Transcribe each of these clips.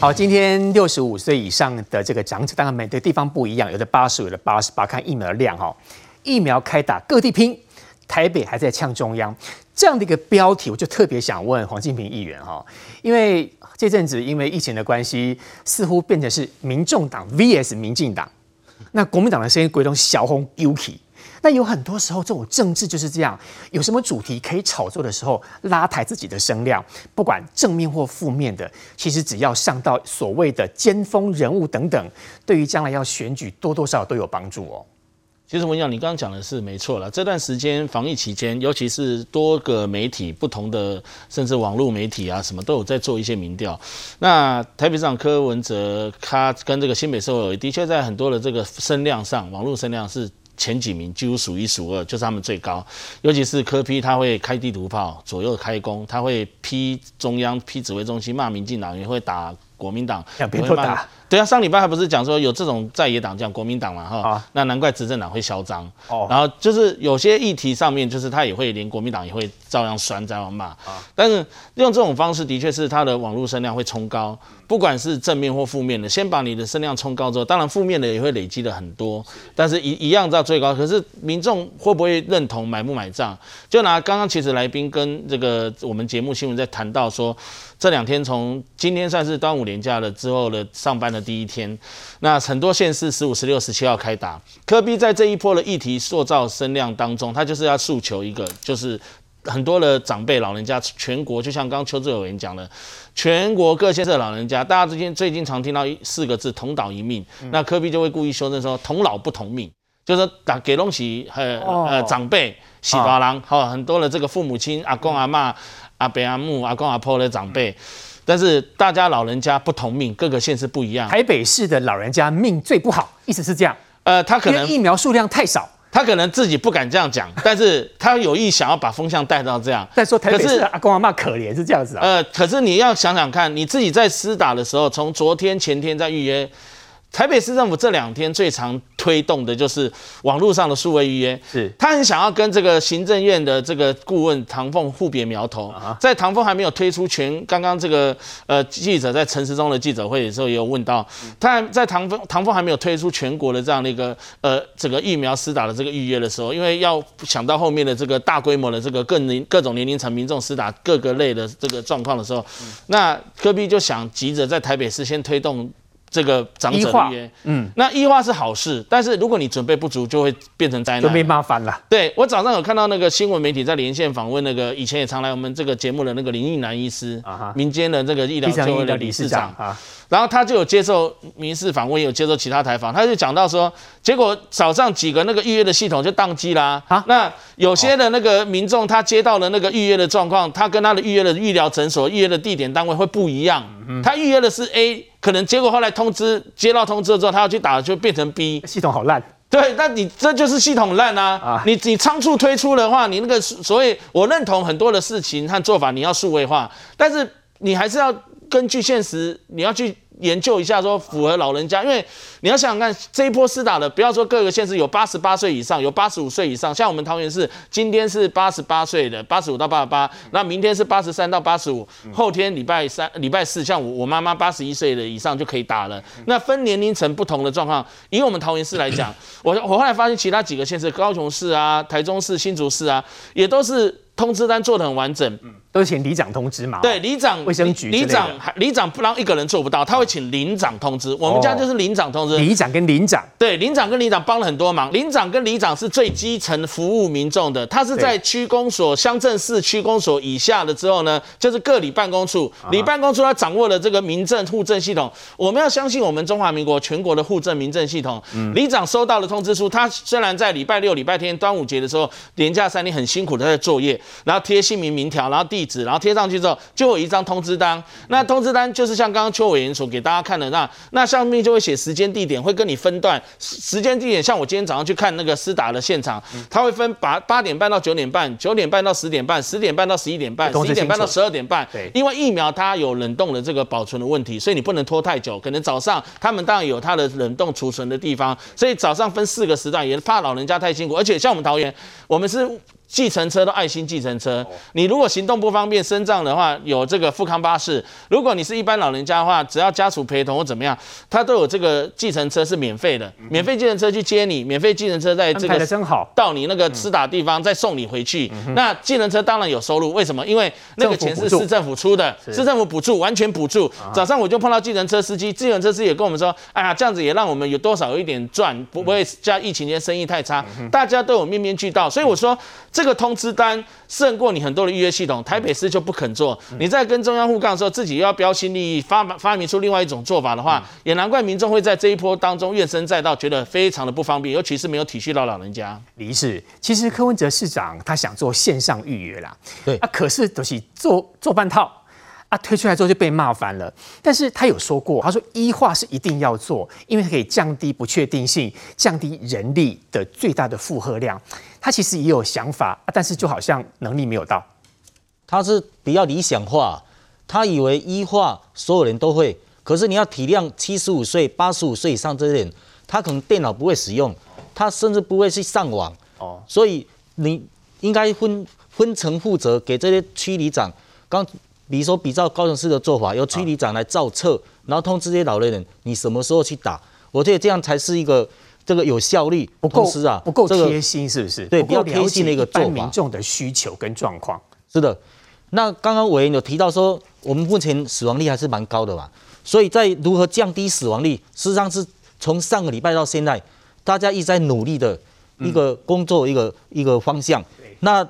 好，今天六十五岁以上的这个长者，当然每个地方不一样，有的八十，有的八十八，看疫苗的量哈。疫苗开打，各地拼，台北还在呛中央，这样的一个标题，我就特别想问黄敬平议员哈，因为这阵子因为疫情的关系，似乎变成是民众党 VS 民进党，那国民党的声音归东小红 Uki。那有很多时候，这种政治就是这样，有什么主题可以炒作的时候，拉抬自己的声量，不管正面或负面的，其实只要上到所谓的尖峰人物等等，对于将来要选举，多多少少都有帮助哦。其实我跟你，刚刚讲的是没错了。这段时间防疫期间，尤其是多个媒体、不同的甚至网络媒体啊，什么都有在做一些民调。那台北市长柯文哲，他跟这个新北社会的确在很多的这个声量上，网络声量是。前几名几乎数一数二，就是他们最高。尤其是柯批他会开地图炮，左右开弓，他会批中央、批指挥中心，骂民进党，也会打国民党，两边都打。对啊，上礼拜还不是讲说有这种在野党这样国民党嘛哈，啊、那难怪执政党会嚣张。哦，然后就是有些议题上面，就是他也会连国民党也会照样酸，照样骂。啊，但是用这种方式的确是他的网络声量会冲高，不管是正面或负面的，先把你的声量冲高之后，当然负面的也会累积的很多，但是一一样到最高。可是民众会不会认同买不买账？就拿刚刚其实来宾跟这个我们节目新闻在谈到说，这两天从今天算是端午连假了之后的上班的。第一天，那很多县市十五、十六、十七号开打。科比在这一波的议题塑造声量当中，他就是要诉求一个，就是很多的长辈老人家，全国就像刚刚邱志伟委员讲的，全国各县市的老人家，大家最近最近常听到四个字“同岛一命”，嗯、那科比就会故意修正说“同老不同命”，就是说打给东西呃呃长辈喜巴郎，好、哦、很多的这个父母亲阿公阿妈、阿伯阿母、阿公阿婆的长辈。嗯但是大家老人家不同命，各个县市不一样。台北市的老人家命最不好，意思是这样。呃，他可能疫苗数量太少，他可能自己不敢这样讲，但是他有意想要把风向带到这样。再说台北市阿公阿妈可怜是这样子啊。呃，可是你要想想看，你自己在施打的时候，从昨天前天在预约。台北市政府这两天最常推动的就是网络上的数位预约，是他很想要跟这个行政院的这个顾问唐凤互别苗头。在唐凤还没有推出全，刚刚这个呃记者在陈时中的记者会的时候也有问到，他在唐凤唐凤还没有推出全国的这样的一个呃整个疫苗施打的这个预约的时候，因为要想到后面的这个大规模的这个各年各种年龄层民众施打各个类的这个状况的时候，那柯 P 就想急着在台北市先推动。这个长者预约，嗯，那医化是好事，但是如果你准备不足，就会变成灾难，就没麻烦了。对，我早上有看到那个新闻媒体在连线访问那个以前也常来我们这个节目的那个林义南医师，啊，民间的这个医疗协会的理事长啊。然后他就有接受民事访问，也有接受其他采访，他就讲到说，结果早上几个那个预约的系统就宕机啦。啊，那有些的那个民众他接到了那个预约的状况，他跟他的预约的医疗诊所预约的地点单位会不一样。他预约的是 A，可能结果后来通知接到通知了之后，他要去打就变成 B，系统好烂。对，那你这就是系统烂啊！啊你你仓促推出的话，你那个所以我认同很多的事情和做法，你要数位化，但是你还是要根据现实，你要去。研究一下，说符合老人家，因为你要想想看，这一波施打的，不要说各个县市有八十八岁以上，有八十五岁以上，像我们桃园市今天是八十八岁的，八十五到八十八，那明天是八十三到八十五，后天礼拜三、礼拜四，像我我妈妈八十一岁的以上就可以打了。那分年龄层不同的状况，以我们桃园市来讲，我我后来发现其他几个县市，高雄市啊、台中市、新竹市啊，也都是通知单做的很完整。都是请里长通知嘛？对，里长、卫生局、里长、里长不让一个人做不到，他会请邻长通知。我们家就是邻长通知。里长跟邻长，对，邻长跟里长帮了很多忙。邻长跟里长是最基层服务民众的，他是在区公所、乡镇市区公所以下的之后呢，就是各里办公处，里办公处他掌握了这个民政户政系统。我们要相信我们中华民国全国的户政民政系统。里长收到了通知书，他虽然在礼拜六、礼拜天、端午节的时候连假三天很辛苦的在作业，然后贴姓名、名条，然后地址，然后贴上去。之后就有一张通知单，那通知单就是像刚刚邱委员所给大家看的那，那上面就会写时间地点，会跟你分段时间地点。像我今天早上去看那个施打的现场，他会分八八点半到九点半，九点半到十点半，十点半到十一点半，十一点半到十二点半。对，因为疫苗它有冷冻的这个保存的问题，所以你不能拖太久。可能早上他们当然有它的冷冻储存的地方，所以早上分四个时段，也怕老人家太辛苦。而且像我们桃园，我们是。计程车都爱心计程车，你如果行动不方便、身障的话，有这个富康巴士；如果你是一般老人家的话，只要家属陪同或怎么样，他都有这个计程车是免费的，免费计程车去接你，免费计程车在这个真好。到你那个吃打地方再送你回去。那计程车当然有收入，为什么？因为那个钱是市政府出的，市政府补助，完全补助。早上我就碰到计程车司机，计程车司机也跟我们说：“哎呀，这样子也让我们有多少有一点赚，不会加疫情间生意太差，大家都有面面俱到。”所以我说。这个通知单胜过你很多的预约系统，台北市就不肯做。你在跟中央互杠的时候，自己又要标新立异，发发明出另外一种做法的话，也难怪民众会在这一波当中怨声载道，觉得非常的不方便，尤其是没有体恤到老人家。李是，其实柯文哲市长他想做线上预约啦，对啊，可是都是做做半套。啊，推出来之后就被骂翻了。但是他有说过，他说医化是一定要做，因为它可以降低不确定性，降低人力的最大的负荷量。他其实也有想法，但是就好像能力没有到。他是比较理想化，他以为医化所有人都会，可是你要体谅七十五岁、八十五岁以上这些人，他可能电脑不会使用，他甚至不会去上网。哦，所以你应该分分层负责给这些区里长刚。比如说，比照高雄市的做法，由区里长来造册，然后通知这些老年人，你什么时候去打？我觉得这样才是一个这个有效率，不够啊，不够贴心，是不是？对，比较贴心的一个做法。民众的需求跟状况。是的。那刚刚委员有提到说，我们目前死亡率还是蛮高的嘛，所以在如何降低死亡率，事实上是从上个礼拜到现在，大家一直在努力的一个工作，一个一个方向。那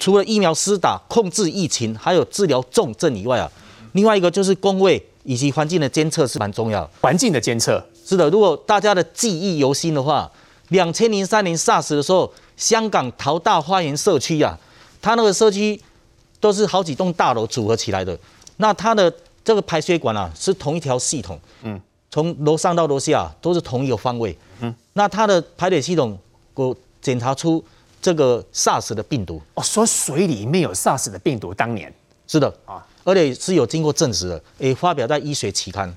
除了疫苗施打、控制疫情，还有治疗重症以外啊，另外一个就是工位以及环境的监测是蛮重要的。环境的监测是的，如果大家的记忆犹新的话，两千零三年 SARS 的时候，香港淘大花园社区啊，它那个社区都是好几栋大楼组合起来的，那它的这个排水管啊是同一条系统，嗯，从楼上到楼下都是同一个方位，嗯，那它的排水系统我检查出。这个 SARS 的病毒哦，说水里面有 SARS 的病毒，当年是的啊，而且是有经过证实的，也发表在医学期刊。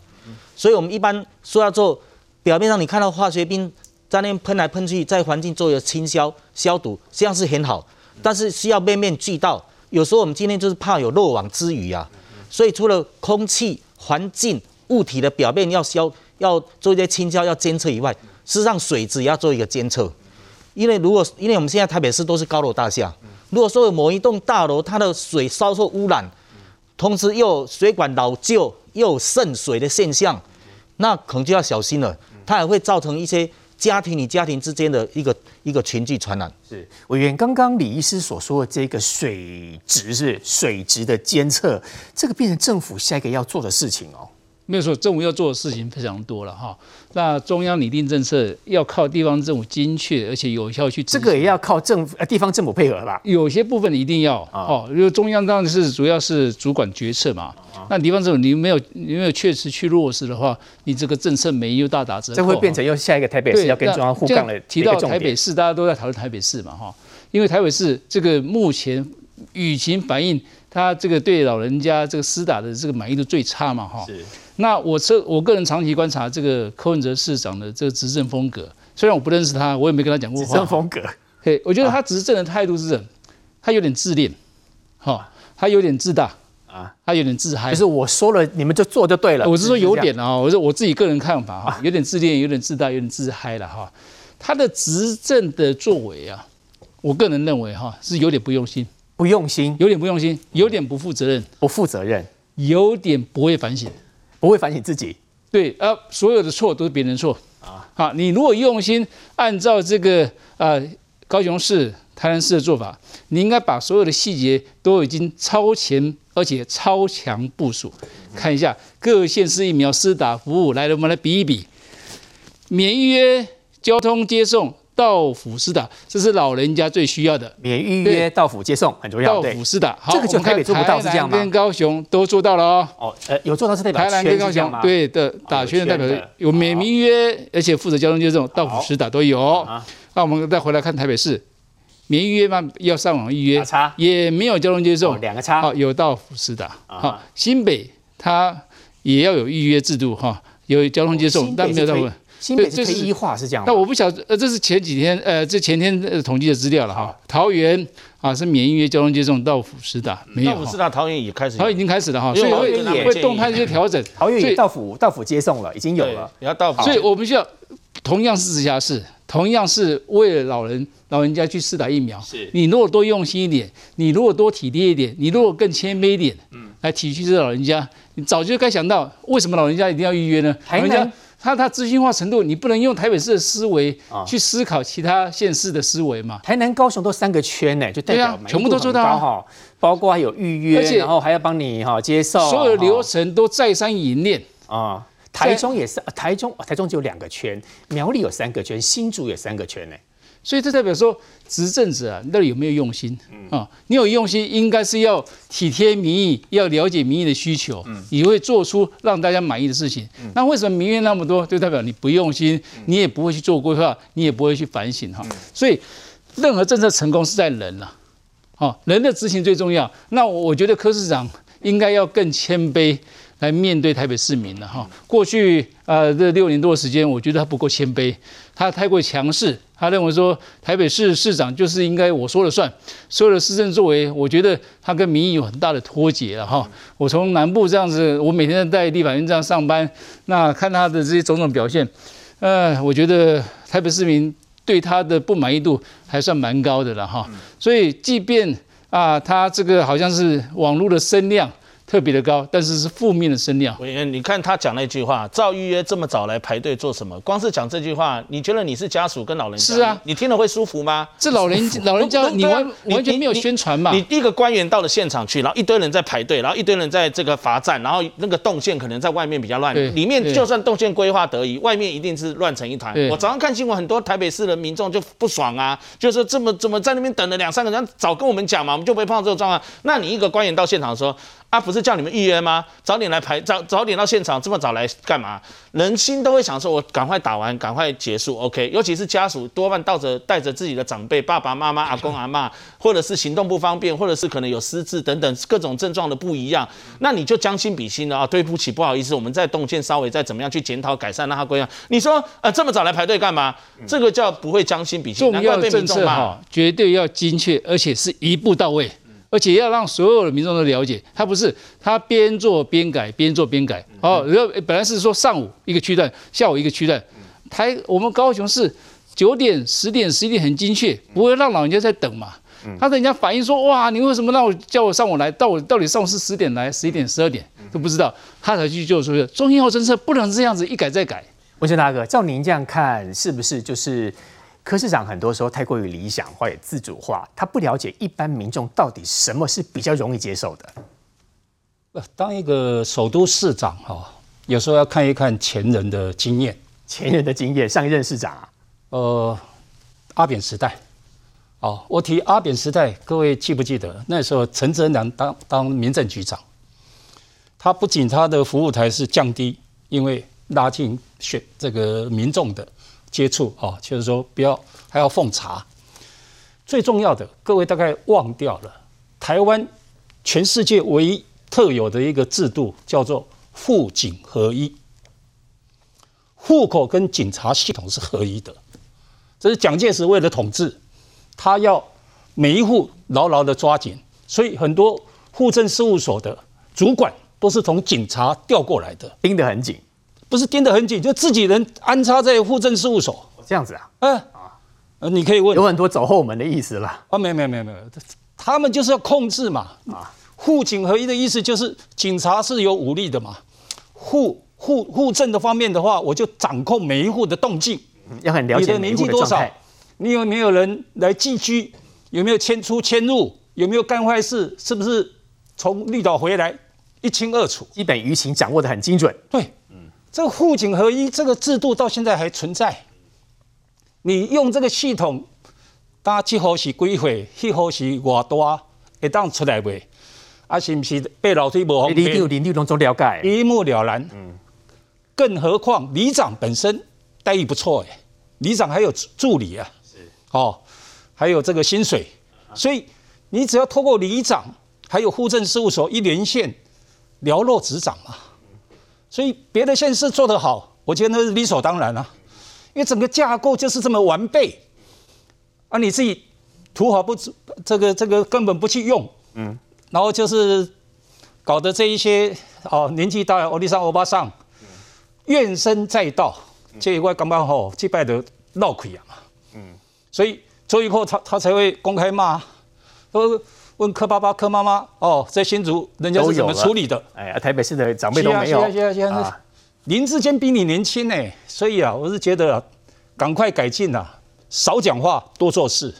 所以，我们一般说要做表面上你看到化学兵在那边喷来喷去，在环境做一个清消消毒，这样是很好，但是需要面面俱到。有时候我们今天就是怕有漏网之鱼啊，所以除了空气、环境、物体的表面要消，要做一些清消、要监测以外，事实上水质也要做一个监测。因为如果因为我们现在台北市都是高楼大厦，如果说某一栋大楼它的水稍受污染，同时又水管老旧又有渗水的现象，那可能就要小心了。它也会造成一些家庭与家庭之间的一个一个群聚传染。是委员刚刚李医师所说的这个水质是水质的监测，这个变成政府下一个要做的事情哦。没有错，政府要做的事情非常多了哈。那中央拟定政策要靠地方政府精确而且有效去这个也要靠政府呃地方政府配合吧。有些部分一定要哦，因为中央当然是主要是主管决策嘛。那地方政府你没有你没有确实去落实的话，你这个政策没又大打折扣。这会变成又下一个台北市要跟中央互杠的。提到台北市，大家都在讨论台北市嘛哈，因为台北市这个目前舆情反映，他这个对老人家这个施打的这个满意度最差嘛哈。是。那我这我个人长期观察这个柯文哲市长的这个执政风格，虽然我不认识他，我也没跟他讲过话。执政风格，嘿，我觉得他执政的态度是这，他有点自恋，哈，他有点自大啊，他有点自嗨。就是我说了，你们就做就对了。我是说有点啊，我是我自己个人看法哈，有点自恋，有点自大，有点自嗨了哈。他的执政的作为啊，我个人认为哈是有点不用心，不用心，有点不用心，有点不负责任，不负责任，有点不会反省。不会反省自己，对，呃，所有的错都是别人错啊。好，你如果用心按照这个呃高雄市、台南市的做法，你应该把所有的细节都已经超前而且超强部署。看一下各县市疫苗施打服务，来，我们来比一比，免预约交通接送。到府施打，这是老人家最需要的。免预约到府接送很重要。到府施打，好，这个就台北做不到，是这样吗？跟高雄都做到了哦。哦，呃，有做到是代表台南跟高雄对的打圈的代表有免预约，而且负责交通接送，到府施打都有。那我们再回来看台北市，免预约嘛，要上网预约，也没有交通接送，两个差。好，有到府施打。好，新北它也要有预约制度哈，有交通接送，但没有到府。新北是一化是这样。但我不晓得，呃，这是前几天，呃，这前天统计的资料了哈。桃园啊是免预约交通接送到府施打，没有。到府施打，桃园也开始，桃园已经开始了哈，所以会会动态一些调整。桃园也到府到府接送了，已经有了，也要到府。所以我们需要同样是直辖市，同样是为了老人老人家去施打疫苗。是。你如果多用心一点，你如果多体贴一点，你如果更谦卑一点，嗯，来体恤这老人家。你早就该想到，为什么老人家一定要预约呢？老人家他他资讯化程度，你不能用台北市的思维去思考其他县市的思维嘛？台南、高雄都三个圈呢，就代表全部都做到哈，包括还有预约，而且然后还要帮你哈接受，所有的流程都再三演练啊。台中也是，台中台中只有两个圈，苗栗有三个圈，新竹有三个圈呢。所以这代表说，执政者啊，你到底有没有用心啊？你有用心，应该是要体贴民意，要了解民意的需求，你会做出让大家满意的事情。那为什么民怨那么多？就代表你不用心，你也不会去做规划，你也不会去反省哈。所以，任何政策成功是在人了，哦，人的执行最重要。那我觉得柯市长应该要更谦卑。来面对台北市民了哈。过去呃这六年多的时间，我觉得他不够谦卑，他太过强势。他认为说台北市市长就是应该我说了算，所有的市政作为，我觉得他跟民意有很大的脱节了哈。我从南部这样子，我每天在立法院这样上班，那看他的这些种种表现，呃，我觉得台北市民对他的不满意度还算蛮高的了哈。所以即便啊，他这个好像是网络的声量。特别的高，但是是负面的声量。委员，你看他讲那句话，照预约这么早来排队做什么？光是讲这句话，你觉得你是家属跟老人家？是啊，你听了会舒服吗？这老人 老人家，你完完全没有宣传嘛？你第一个官员到了现场去，然后一堆人在排队，然后一堆人在这个罚站，然后那个动线可能在外面比较乱，里面就算动线规划得宜，外面一定是乱成一团。我早上看新闻，很多台北市的民众就不爽啊，就是这么怎么在那边等了两三个人，早跟我们讲嘛，我们就不会碰到这种状况。那你一个官员到现场说。他、啊、不是叫你们预约吗？早点来排，早早点到现场，这么早来干嘛？人心都会想说，我赶快打完，赶快结束，OK。尤其是家属多半带着带着自己的长辈，爸爸妈妈、阿公阿妈，或者是行动不方便，或者是可能有失智等等各种症状的不一样，那你就将心比心了啊！对不起，不好意思，我们在动线稍微再怎么样去检讨改善，让他归样。你说呃这么早来排队干嘛？这个叫不会将心比心，重要的政策哈，绝对要精确，而且是一步到位。而且要让所有的民众都了解，他不是他边做边改，边做边改。哦，然后本来是说上午一个区段，下午一个区段。台我们高雄市九点、十点、十一点很精确，不会让老人家在等嘛。他等人家反映说，哇，你为什么让我叫我上午来？到我到底上午是十点来，十一点、十二点都不知道。他才去就说，中医药政策不能这样子一改再改。文生大哥，照您这样看，是不是就是？柯市长很多时候太过于理想化、也自主化，他不了解一般民众到底什么是比较容易接受的。当一个首都市长哈，有时候要看一看前人的经验。前人的经验，上一任市长啊，呃，阿扁时代。哦，我提阿扁时代，各位记不记得那时候陈泽南当当民政局长，他不仅他的服务台是降低，因为拉近选这个民众的。接触啊，就是说不要还要奉茶。最重要的，各位大概忘掉了，台湾全世界唯一特有的一个制度叫做户警合一，户口跟警察系统是合一的。这是蒋介石为了统治，他要每一户牢牢的抓紧，所以很多户政事务所的主管都是从警察调过来的，盯得很紧。不是盯得很紧，就自己人安插在户政事务所这样子啊？嗯啊，你可以问，有很多走后门的意思了啊？没有没有没有没有，他们就是要控制嘛啊！户警合一的意思就是警察是有武力的嘛，户户户政的方面的话，我就掌控每一户的动静，要很了解你的年纪多少。你有没有人来寄居？有没有迁出迁入？有没有干坏事？是不是从绿岛回来？一清二楚，基本舆情掌握的很精准。对。这个户警合一这个制度到现在还存在，你用这个系统，打几号是几岁，几号是多大，会当出来未？啊，是不是被老推无方便？你了解，一目了然。嗯，更何况里长本身待遇不错哎，里长还有助理啊，是哦，还有这个薪水，所以你只要透过里长，还有户政事务所一连线，了若指掌嘛。所以别的县市做得好，我觉得那是理所当然啊。因为整个架构就是这么完备，啊，你自己土法不这个这个根本不去用，嗯，然后就是搞得这一些哦年纪大的欧里桑欧巴桑怨声载道，这一块刚刚好击败的闹亏啊嘛，嗯，所以周以后他他才会公开骂，说问柯爸爸柯妈妈哦，在新竹人家是怎么处理的？哎呀，台北市的长辈都没有。啊林志坚比你年轻呢，所以啊，我是觉得赶快改进啊，少讲话，多做事。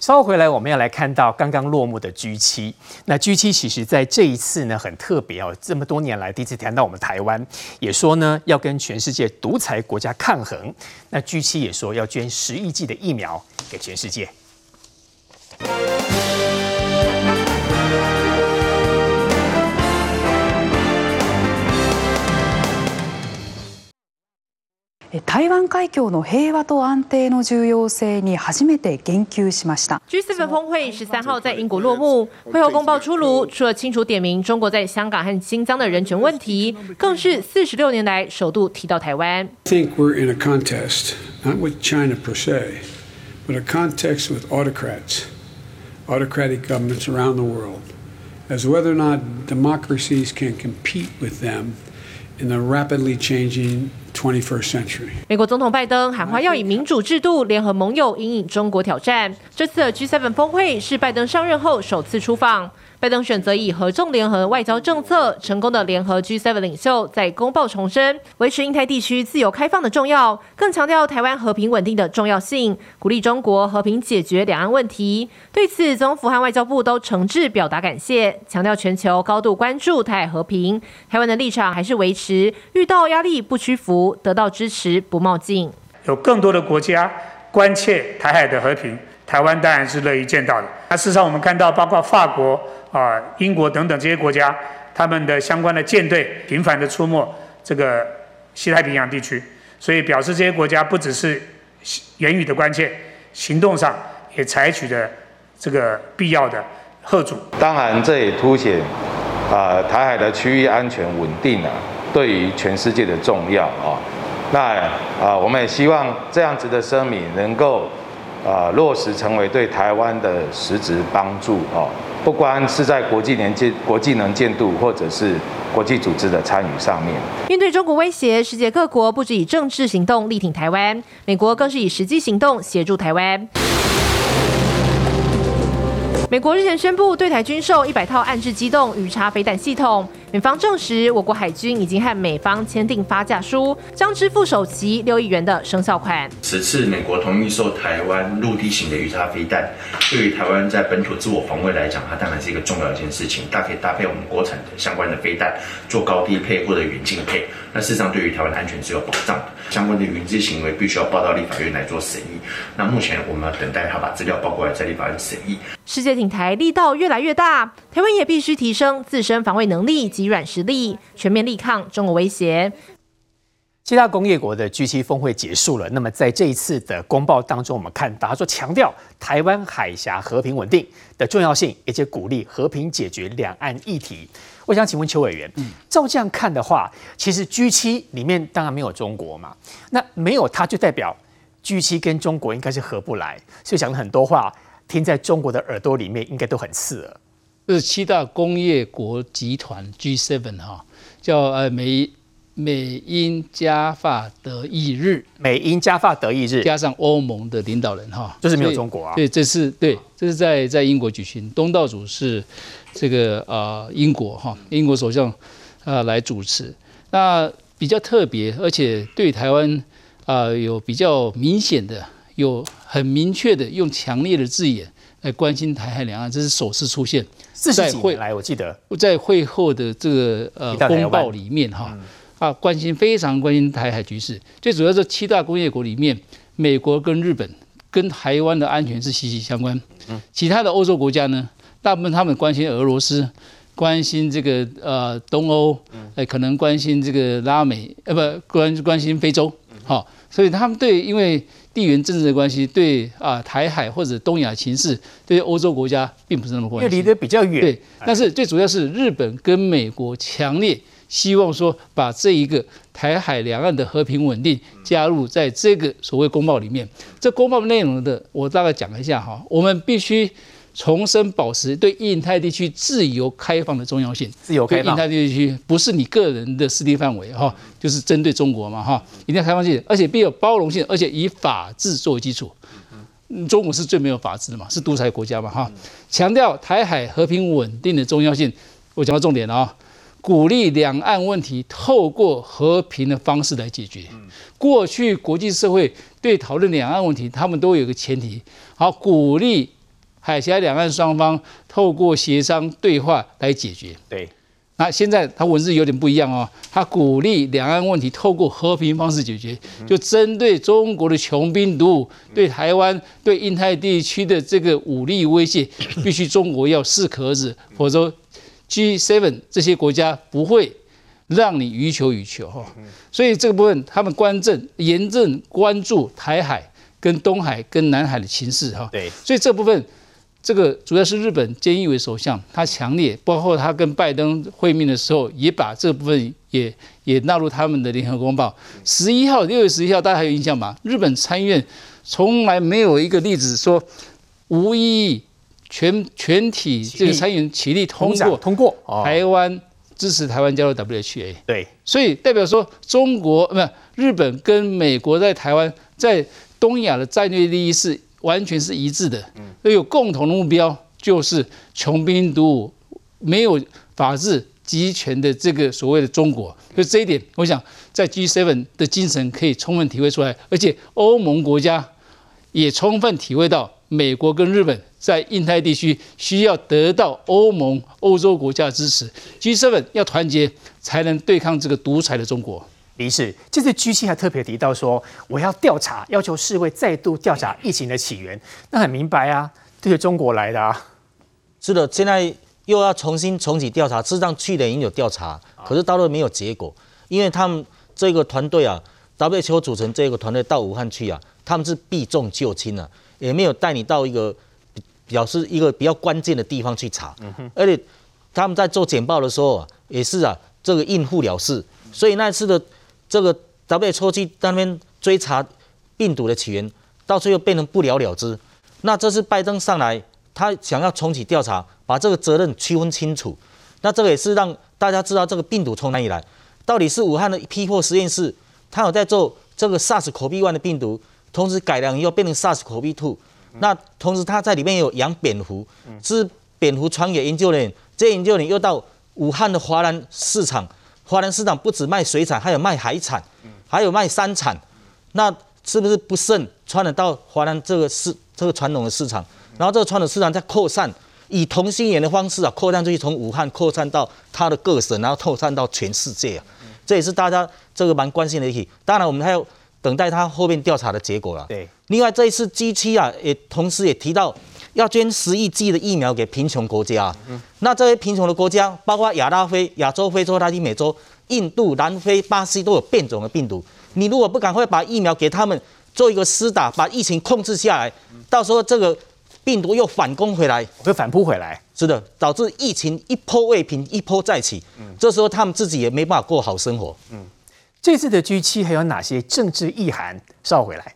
稍后回来，我们要来看到刚刚落幕的 G7。那 G7 其实在这一次呢，很特别哦，这么多年来第一次谈到我们台湾，也说呢要跟全世界独裁国家抗衡。那 G7 也说要捐十亿剂的疫苗给全世界。台湾海峡の平和と安定の重要性に初めて言及しました。G7 峰会十三号在英国落幕，会后公报出炉，除了清楚点名中国在香港和新疆的人权问题，更是四十六年来首度提到台湾。I think we're in a contest, not with China per se, but a context with autocrats, autocratic governments around the world, as whether or not democracies can compete with them in the rapidly changing 美国总统拜登喊话要以民主制度联合盟友，引领中国挑战。这次的 G7 峰会是拜登上任后首次出访。拜登选择以合众联合外交政策，成功的联合 G7 领袖，在公报重申维持印太地区自由开放的重要，更强调台湾和平稳定的重要性，鼓励中国和平解决两岸问题。对此，总统府和外交部都诚挚表达感谢，强调全球高度关注台海和平，台湾的立场还是维持遇到压力不屈服，得到支持不冒进。有更多的国家关切台海的和平，台湾当然是乐意见到的。那事实上，我们看到包括法国。啊，英国等等这些国家，他们的相关的舰队频繁的出没这个西太平洋地区，所以表示这些国家不只是言语的关切，行动上也采取了这个必要的贺阻。当然，这也凸显啊台海的区域安全稳定啊，对于全世界的重要啊。那啊，我们也希望这样子的声明能够啊落实成为对台湾的实质帮助啊。不光是在国际能见、国际能见度，或者是国际组织的参与上面，面对中国威胁，世界各国不止以政治行动力挺台湾，美国更是以实际行动协助台湾。美国日前宣布对台军售一百套暗制机动鱼叉飞弹系统，美方证实我国海军已经和美方签订发价书，将支付首期六亿元的生效款。此次美国同意售台湾陆地型的鱼叉飞弹，对于台湾在本土自我防卫来讲，它当然是一个重要一件事情。大可以搭配我们国产的相关的飞弹做高低配或者远近配，那事实上对于台湾的安全是有保障的。相关的云资行为必须要报到立法院来做审议。那目前我们要等待他把资料报过来，在立法院审议。世界挺台力道越来越大，台湾也必须提升自身防卫能力及软实力，全面力抗中国威胁。七大工业国的 G7 峰会结束了，那么在这一次的公报当中，我们看到他说强调台湾海峡和平稳定的重要性，而且鼓励和平解决两岸议题。我想请问邱委员，照这样看的话，其实 G7 里面当然没有中国嘛，那没有它就代表 G7 跟中国应该是合不来，所以讲了很多话。听在中国的耳朵里面，应该都很刺耳。这是七大工业国集团 G7 哈，叫呃美美英加法德意日，美英加法德意日加上欧盟的领导人哈，就是没有中国啊。对，这是对，这是在在英国举行，东道主是这个呃英国哈，英国首相啊来主持。那比较特别，而且对台湾啊有比较明显的。有很明确的用强烈的字眼来关心台海两岸，这是首次出现。在会来，我记得在会后的这个呃公报里面哈啊，关心非常关心台海局势。最主要是七大工业国里面，美国跟日本跟台湾的安全是息息相关。嗯其他的欧洲国家呢，大部分他们关心俄罗斯，关心这个呃东欧，呃可能关心这个拉美，呃不关关心非洲。好，所以他们对因为。地缘政治的关系，对啊，台海或者东亚情势，对欧洲国家并不是那么关心，因为离得比较远。对，但是最主要是日本跟美国强烈希望说把这一个台海两岸的和平稳定加入在这个所谓公报里面。这公报内容的，我大概讲一下哈。我们必须重申保持对印太地区自由开放的重要性。自由开放，印太地区不是你个人的势力范围哈，就是针对中国嘛哈，一定要开放性，而且必有包容性，而且以法治作为基础。中国是最没有法治的嘛，是独裁国家嘛哈。强调台海和平稳定的重要性，我讲到重点了啊。鼓励两岸问题透过和平的方式来解决。过去国际社会对讨论两岸问题，他们都有一个前提，好，鼓励海峡两岸双方透过协商对话来解决。对，那现在他文字有点不一样哦，他鼓励两岸问题透过和平方式解决，就针对中国的穷兵黩武，对台湾、对印太地区的这个武力威胁，必须中国要适可而止，否则。G7 这些国家不会让你予求予求哈，所以这个部分他们关正严正关注台海跟东海跟南海的情势哈。对，所以这部分这个主要是日本菅义伟首相他强烈，包括他跟拜登会面的时候，也把这部分也也纳入他们的联合公报。十一号六月十一号大家还有印象吗？日本参议院从来没有一个例子说无异议。全全体这个参议员起立通过通过，台湾支持台湾加入 WHA。对，所以代表说中国不是日本跟美国在台湾在东亚的战略利益是完全是一致的，都有共同的目标，就是穷兵黩武、没有法治、集权的这个所谓的中国。就这一点，我想在 G7 的精神可以充分体会出来，而且欧盟国家也充分体会到。美国跟日本在印太地区需要得到欧盟、欧洲国家的支持，G7 要团结才能对抗这个独裁的中国。李氏，这次 G7 还特别提到说，我要调查，要求世卫再度调查疫情的起源。那很明白啊，这是中国来的啊。是的，现在又要重新重启调查。事实上，去年已经有调查，可是到了没有结果，因为他们这个团队啊，WHO 组成这个团队到武汉去啊，他们是避重就轻啊。也没有带你到一个表示一个比较关键的地方去查，而且他们在做简报的时候啊，也是啊这个应付了事，所以那次的这个 WHO 去那边追查病毒的起源，到最后变成不了了之。那这次拜登上来，他想要重启调查，把这个责任区分清楚。那这个也是让大家知道这个病毒从哪里来，到底是武汉的批货实验室，他有在做这个 SARS-CoV-1 的病毒。同时改良以后变成 SARS-CoV-2，那同时他在里面有养蝙蝠，是蝙蝠传给研究人员，这研究人员又到武汉的华南市场，华南市场不止卖水产，还有卖海产，还有卖山产，那是不是不慎传染到华南这个市这个传统的市场？然后这个传统市场在扩散，以同心圆的方式啊扩散出去，从武汉扩散到它的各省，然后扩散到全世界啊，这也是大家这个蛮关心的议题。当然我们还要。等待它后面调查的结果了。对，另外这一次 G 七啊，也同时也提到要捐十亿剂的疫苗给贫穷国家。嗯，那这些贫穷的国家，包括亚拉非、亚洲、非洲、拉丁美洲、印度、南非、巴西都有变种的病毒。你如果不赶快把疫苗给他们做一个施打，把疫情控制下来，到时候这个病毒又反攻回来，会反扑回来。是的，导致疫情一波未平，一波再起。嗯，这时候他们自己也没办法过好生活。嗯。这次的 G7 还有哪些政治意涵？稍回来。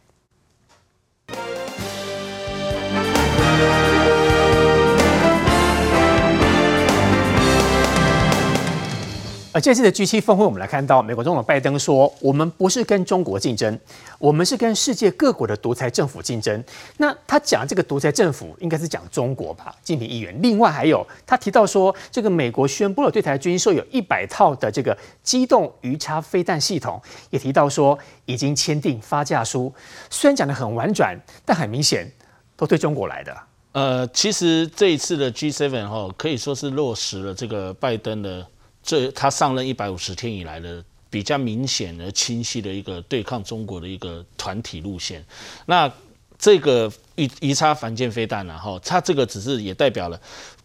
而这次的 G7 峰会，我们来看到美国总统拜登说：“我们不是跟中国竞争，我们是跟世界各国的独裁政府竞争。”那他讲这个独裁政府，应该是讲中国吧？敬平议员。另外还有，他提到说，这个美国宣布了对台军售有一百套的这个机动鱼叉飞弹系统，也提到说已经签订发价书。虽然讲得很婉转，但很明显都对中国来的。呃，其实这一次的 G7 哈，可以说是落实了这个拜登的。这他上任一百五十天以来的比较明显而清晰的一个对抗中国的一个团体路线。那这个鱼鱼叉反舰飞弹，然后它这个只是也代表了，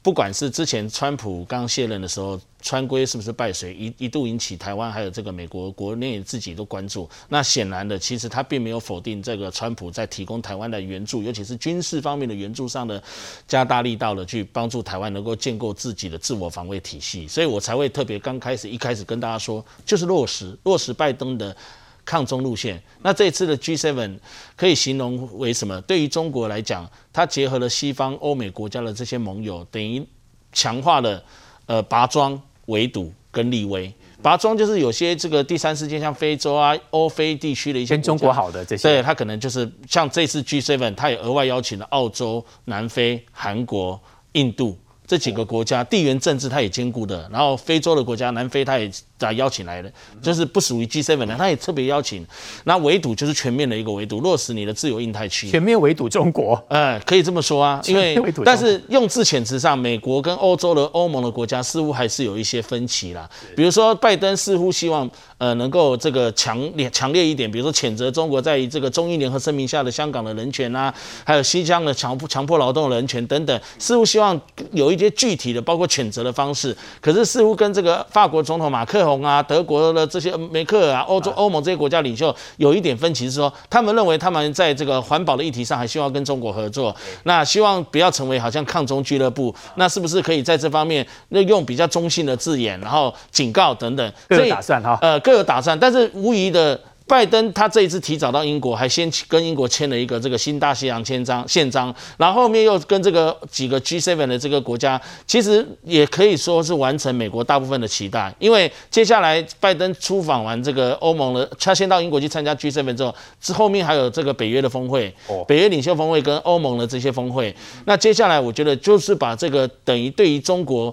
不管是之前川普刚卸任的时候，川规是不是败水，一一度引起台湾还有这个美国国内自己都关注。那显然的，其实他并没有否定这个川普在提供台湾的援助，尤其是军事方面的援助上的加大力道的去帮助台湾能够建构自己的自我防卫体系。所以我才会特别刚开始一开始跟大家说，就是落实落实拜登的。抗中路线，那这次的 G7 可以形容为什么？对于中国来讲，它结合了西方欧美国家的这些盟友，等于强化了呃拔庄、围堵跟立威。拔庄就是有些这个第三世界，像非洲啊、欧非地区的一些跟中国好的这些，对，它可能就是像这次 G7，它也额外邀请了澳洲、南非、韩国、印度。这几个国家地缘政治它也兼顾的，然后非洲的国家南非它也在邀请来的，就是不属于 G7 的，他也特别邀请。那围堵就是全面的一个围堵，落实你的自由印太区，全面围堵中国，嗯，可以这么说啊，因为但是用字遣词上，美国跟欧洲的欧盟的国家似乎还是有一些分歧啦。比如说拜登似乎希望呃能够这个强烈强烈一点，比如说谴责中国在这个中英联合声明下的香港的人权啊，还有西疆的强迫强迫劳动的人权等等，似乎希望有一。一些具体的，包括谴责的方式，可是似乎跟这个法国总统马克宏啊、德国的这些梅克尔啊、欧洲欧盟这些国家领袖有一点分歧，是说他们认为他们在这个环保的议题上还希望跟中国合作，那希望不要成为好像抗中俱乐部，那是不是可以在这方面那用比较中性的字眼，然后警告等等，各有打算哈，呃，各有打算，但是无疑的。拜登他这一次提早到英国，还先跟英国签了一个这个新大西洋签章宪章，然后后面又跟这个几个 G7 的这个国家，其实也可以说是完成美国大部分的期待。因为接下来拜登出访完这个欧盟了，他先到英国去参加 G7 之后，之后面还有这个北约的峰会，北约领袖峰会跟欧盟的这些峰会。那接下来我觉得就是把这个等于对于中国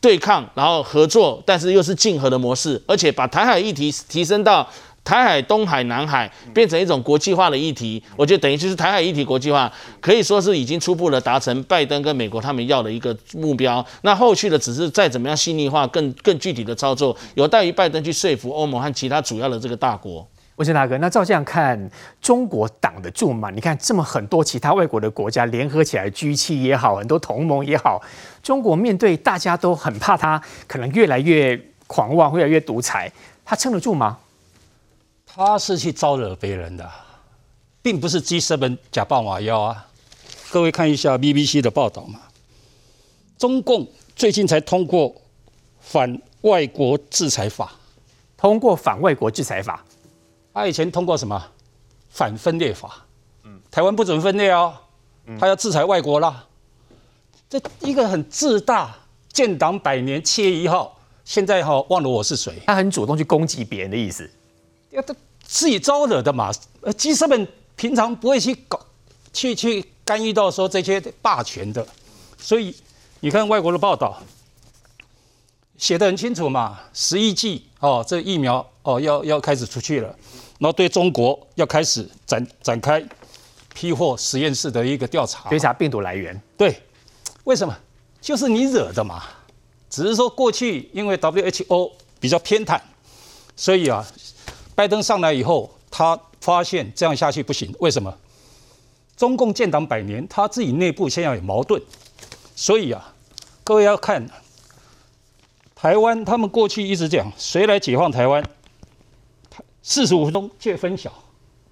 对抗，然后合作，但是又是竞合的模式，而且把台海议题提升到。台海、东海、南海变成一种国际化的议题，我觉得等于就是台海议题国际化，可以说是已经初步的达成拜登跟美国他们要的一个目标。那后续的只是再怎么样细腻化、更更具体的操作，有待于拜登去说服欧盟和其他主要的这个大国。文生大哥，那照这样看，中国挡得住吗？你看这么很多其他外国的国家联合起来，G7 也好，很多同盟也好，中国面对大家都很怕他，可能越来越狂妄，越来越独裁，他撑得住吗？他是去招惹别人的，并不是 G7 假扮瓦妖啊！各位看一下 BBC 的报道嘛。中共最近才通过反外国制裁法，通过反外国制裁法。他以前通过什么反分裂法？嗯，台湾不准分裂哦，他要制裁外国啦。这一个很自大，建党百年七月一号，现在哈忘了我是谁？他很主动去攻击别人的意思。要他自己招惹的嘛？呃，G7 平常不会去搞、去去干预到说这些霸权的，所以你看外国的报道写的很清楚嘛。十亿剂哦，这疫苗哦要要开始出去了，然后对中国要开始展展开批货实验室的一个调查，调查病毒来源。对，为什么？就是你惹的嘛。只是说过去因为 WHO 比较偏袒，所以啊。拜登上来以后，他发现这样下去不行。为什么？中共建党百年，他自己内部现在有矛盾，所以啊，各位要看台湾，他们过去一直讲谁来解放台湾，四十五分钟见分晓。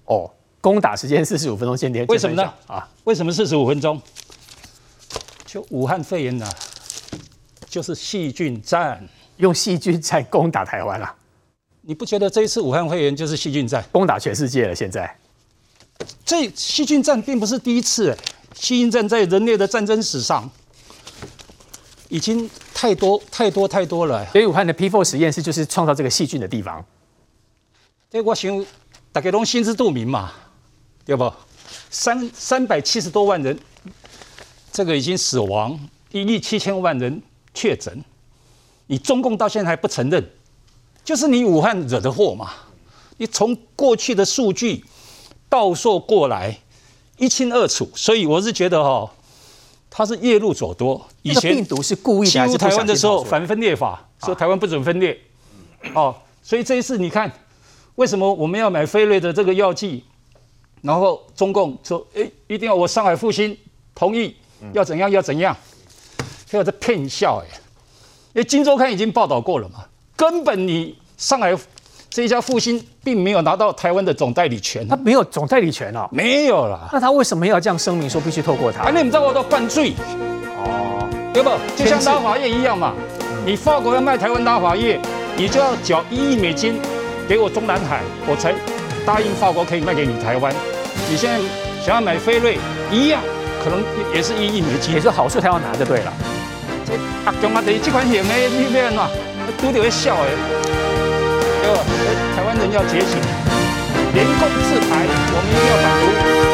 哦，攻打时间四十五分钟见分晓。为什么呢？啊，为什么四十五分钟？就武汉肺炎呢、啊，就是细菌战，用细菌战攻打台湾啊。你不觉得这一次武汉肺炎就是细菌战，攻打全世界了？现在，这细菌战并不是第一次，细菌战在人类的战争史上已经太多太多太多了。所以武汉的 P4 实验室就是创造这个细菌的地方。这我想大家都心知肚明嘛，对不？三三百七十多万人，这个已经死亡，一亿七千万人确诊，你中共到现在还不承认。就是你武汉惹的祸嘛！你从过去的数据倒溯过来，一清二楚。所以我是觉得哈，他是夜路走多。以前病毒是故意的，侵入台湾的时候反分裂法，说台湾不准分裂。哦，所以这一次你看，为什么我们要买飞瑞的这个药剂？然后中共说，哎，一定要我上海复兴同意，要怎样要怎样，还有这骗笑哎，因为《金周刊》已经报道过了嘛，根本你上海这一家复兴并没有拿到台湾的总代理权，他没有总代理权啊，没有了。那他为什么要这样声明说必须透过他？啊，你们知道我都犯罪哦，对不？就像拉华业一样嘛，你法国要卖台湾拉华业，你就要缴一亿美金给我中南海，我才。答应法国可以卖给你台湾，你现在想要买飞瑞一样，可能也是一亿美金，也是好处他要拿就对了。这啊，干嘛的？这款型的？你别弄，都得会笑哎。对吧？台湾人要觉醒，联共制台，我们一定要反毒。